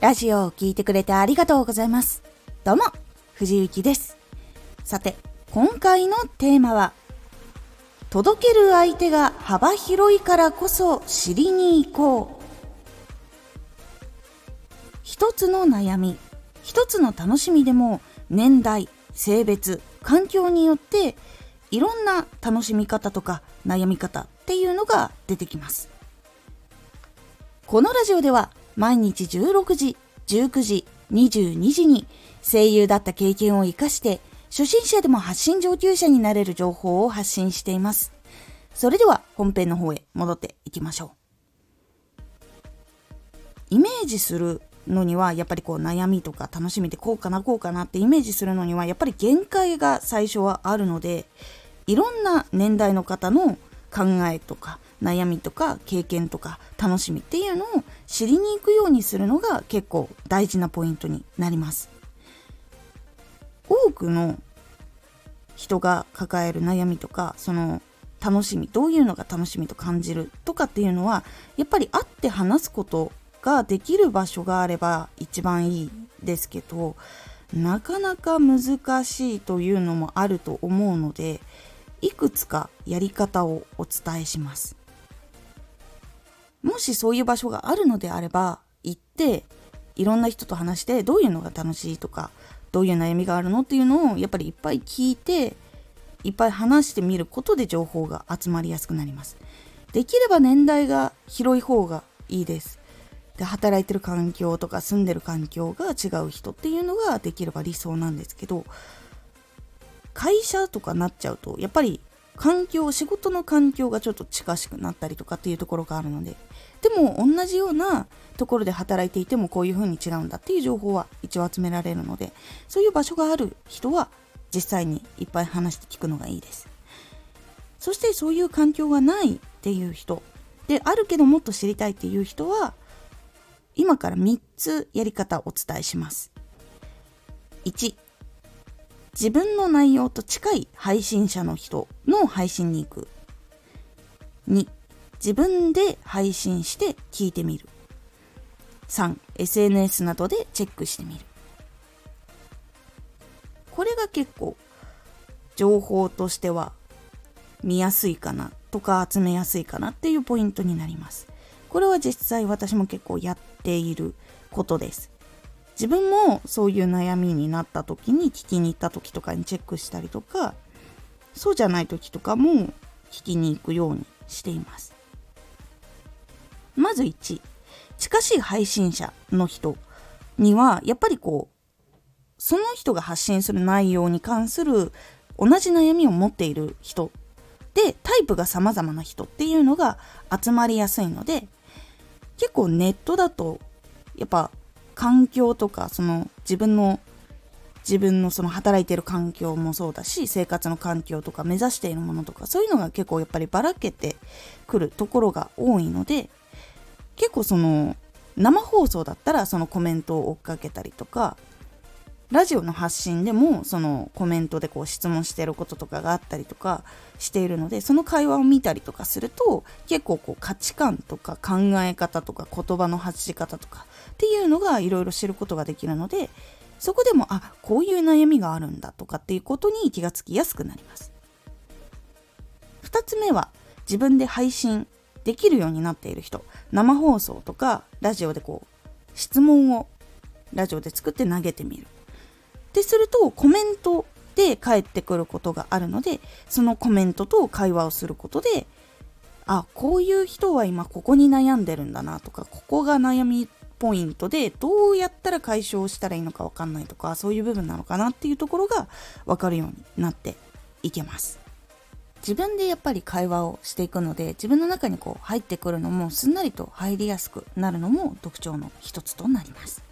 ラジオを聴いてくれてありがとうございます。どうも、藤幸です。さて、今回のテーマは、届ける相手が幅広いからこそ知りに行こう。一つの悩み、一つの楽しみでも年代、性別、環境によっていろんな楽しみ方とか悩み方っていうのが出てきます。このラジオでは毎日16時、19時、22時に声優だった経験を活かして初心者でも発信上級者になれる情報を発信しています。それでは本編の方へ戻っていきましょう。イメージするのにはやっぱりこう悩みとか楽しみってこうかなこうかなってイメージするのにはやっぱり限界が最初はあるのでいろんな年代の方の考えとか悩みとか経験とか楽しみっていうのを知りに行くようにするのが結構大事なポイントになります。多くの人が抱える悩みとかその楽しみどういうのが楽しみと感じるとかっていうのはやっぱり会って話すことができる場所があれば一番いいですけどなかなか難しいというのもあると思うのでいくつかやり方をお伝えします。もしそういう場所があるのであれば行っていろんな人と話してどういうのが楽しいとかどういう悩みがあるのっていうのをやっぱりいっぱい聞いていっぱい話してみることで情報が集まりやすくなります。できれば年代が広い方がいいです。で働いてる環境とか住んでる環境が違う人っていうのができれば理想なんですけど会社とかなっちゃうとやっぱり環境仕事の環境がちょっと近しくなったりとかっていうところがあるので。でも同じようなところで働いていてもこういう風に違うんだっていう情報は一応集められるのでそういう場所がある人は実際にいっぱい話して聞くのがいいです。そしてそういう環境がないっていう人であるけどもっと知りたいっていう人は今から3つやり方をお伝えします。1自分の内容と近い配信者の人の配信に行く。2自分で配信して聞いてみる。3SNS などでチェックしてみる。これが結構情報としては見やすいかなとか集めやすいかなっていうポイントになります。これは実際私も結構やっていることです。自分もそういう悩みになった時に聞きに行った時とかにチェックしたりとかそうじゃない時とかも聞きに行くようにしています。まず1近しい配信者の人にはやっぱりこうその人が発信する内容に関する同じ悩みを持っている人でタイプが様々な人っていうのが集まりやすいので結構ネットだとやっぱ環境とかその自分の自分のその働いてる環境もそうだし生活の環境とか目指しているものとかそういうのが結構やっぱりばらけてくるところが多いので結構その生放送だったらそのコメントを追っかけたりとかラジオの発信でもそのコメントでこう質問してることとかがあったりとかしているのでその会話を見たりとかすると結構こう価値観とか考え方とか言葉の発し方とかっていうのがいろいろ知ることができるのでそこでもあこういう悩みがあるんだとかっていうことに気がつきやすくなります。2つ目は自分で配信できるようになっている人。生放送とかラジオでこう質問をラジオで作って投げてみる。でするとコメントで返ってくることがあるのでそのコメントと会話をすることであこういう人は今ここに悩んでるんだなとかここが悩みポイントでどうやったら解消したらいいのか分かんないとかそういう部分なのかなっていうところが分かるようになっていけます。自分でやっぱり会話をしていくので自分の中にこう入ってくるのもすんなりと入りやすくなるのも特徴の一つとなります。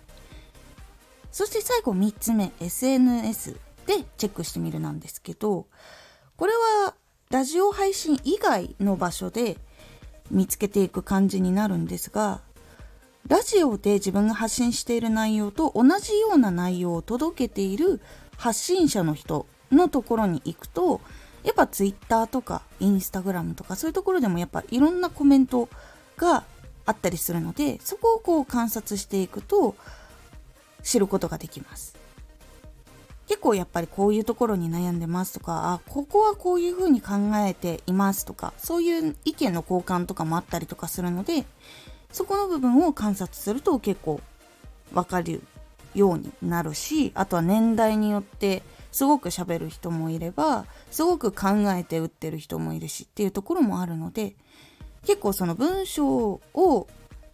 そして最後3つ目 SNS でチェックしてみるなんですけどこれはラジオ配信以外の場所で見つけていく感じになるんですがラジオで自分が発信している内容と同じような内容を届けている発信者の人のところに行くとやっぱ Twitter とか Instagram とかそういうところでもやっぱいろんなコメントがあったりするのでそこをこう観察していくと知ることができます。結構やっぱりこういうところに悩んでますとかあここはこういうふうに考えていますとかそういう意見の交換とかもあったりとかするのでそこの部分を観察すると結構わかるようになるしあとは年代によってすごく喋る人もいればすごく考えて打ってる人もいるしっていうところもあるので結構その文章を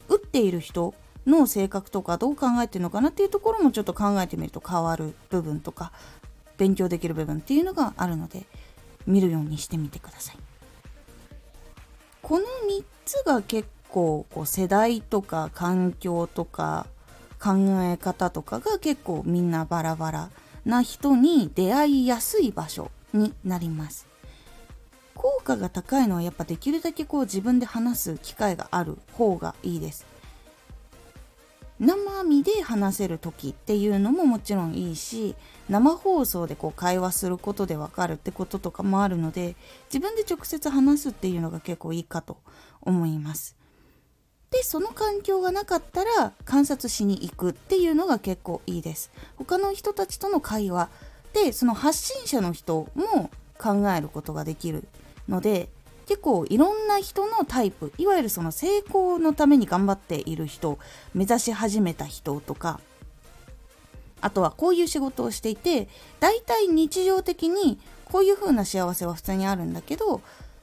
打っている人の性格とかどう考えてるのかなっていうところもちょっと考えてみると変わる部分とか勉強できる部分っていうのがあるので見るようにしてみてください。この3つが結構こう世代とか環境とか考え方とかが結構みんなバラバラな人に出会いやすい場所になります効果が高いのはやっぱできるだけこう自分で話す機会がある方がいいです生身で話せる時っていうのももちろんいいし生放送でこう会話することでわかるってこととかもあるので自分で直接話すっていうのが結構いいかと思います。でその環境がなかったら観察しに行くっていうのが結構いいです。他の人たちとの会話でその発信者の人も考えることができるので結構いろんな人のタイプいわゆるその成功のために頑張っている人目指し始めた人とかあとはこういう仕事をしていて大体日常的にこういう風な幸せは普通にあるんだけど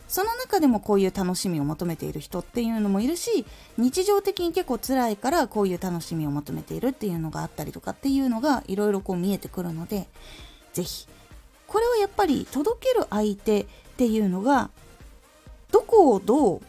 その中でもこういう楽しみを求めている人っていうのもいるし日常的に結構辛いからこういう楽しみを求めているっていうのがあったりとかっていうのがいろいろこう見えてくるので是非これをやっぱり届ける相手っていうのがどこをどう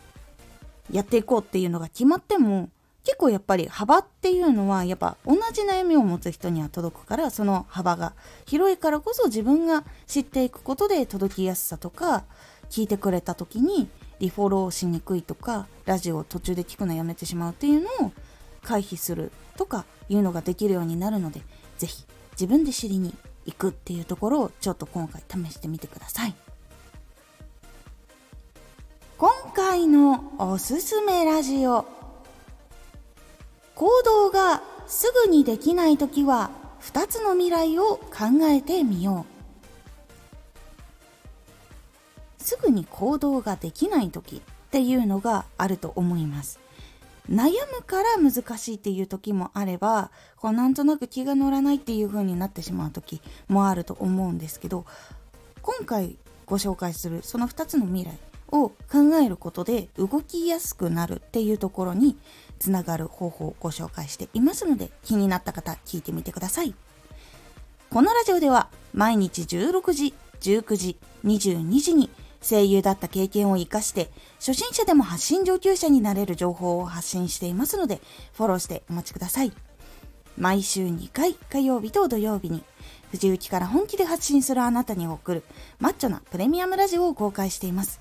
やっていこうっていうのが決まっても結構やっぱり幅っていうのはやっぱ同じ悩みを持つ人には届くからその幅が広いからこそ自分が知っていくことで届きやすさとか聞いてくれた時にリフォローしにくいとかラジオを途中で聞くのやめてしまうっていうのを回避するとかいうのができるようになるので是非自分で知りに行くっていうところをちょっと今回試してみてください。今回のおすすめラジオ。行動がすぐにできない時は2つの未来を考えてみよう。すぐに行動ができない時っていうのがあると思います。悩むから難しいっていう時もあればこうなんとなく気が乗らないっていう風になってしまう時もあると思うんですけど今回ご紹介するその2つの未来を考えることで動きやすくなるっていうところにつながる方法をご紹介していますので気になった方聞いてみてくださいこのラジオでは毎日16時19時22時に声優だった経験を活かして、初心者でも発信上級者になれる情報を発信していますので、フォローしてお待ちください。毎週2回、火曜日と土曜日に、藤雪から本気で発信するあなたに送る、マッチョなプレミアムラジオを公開しています。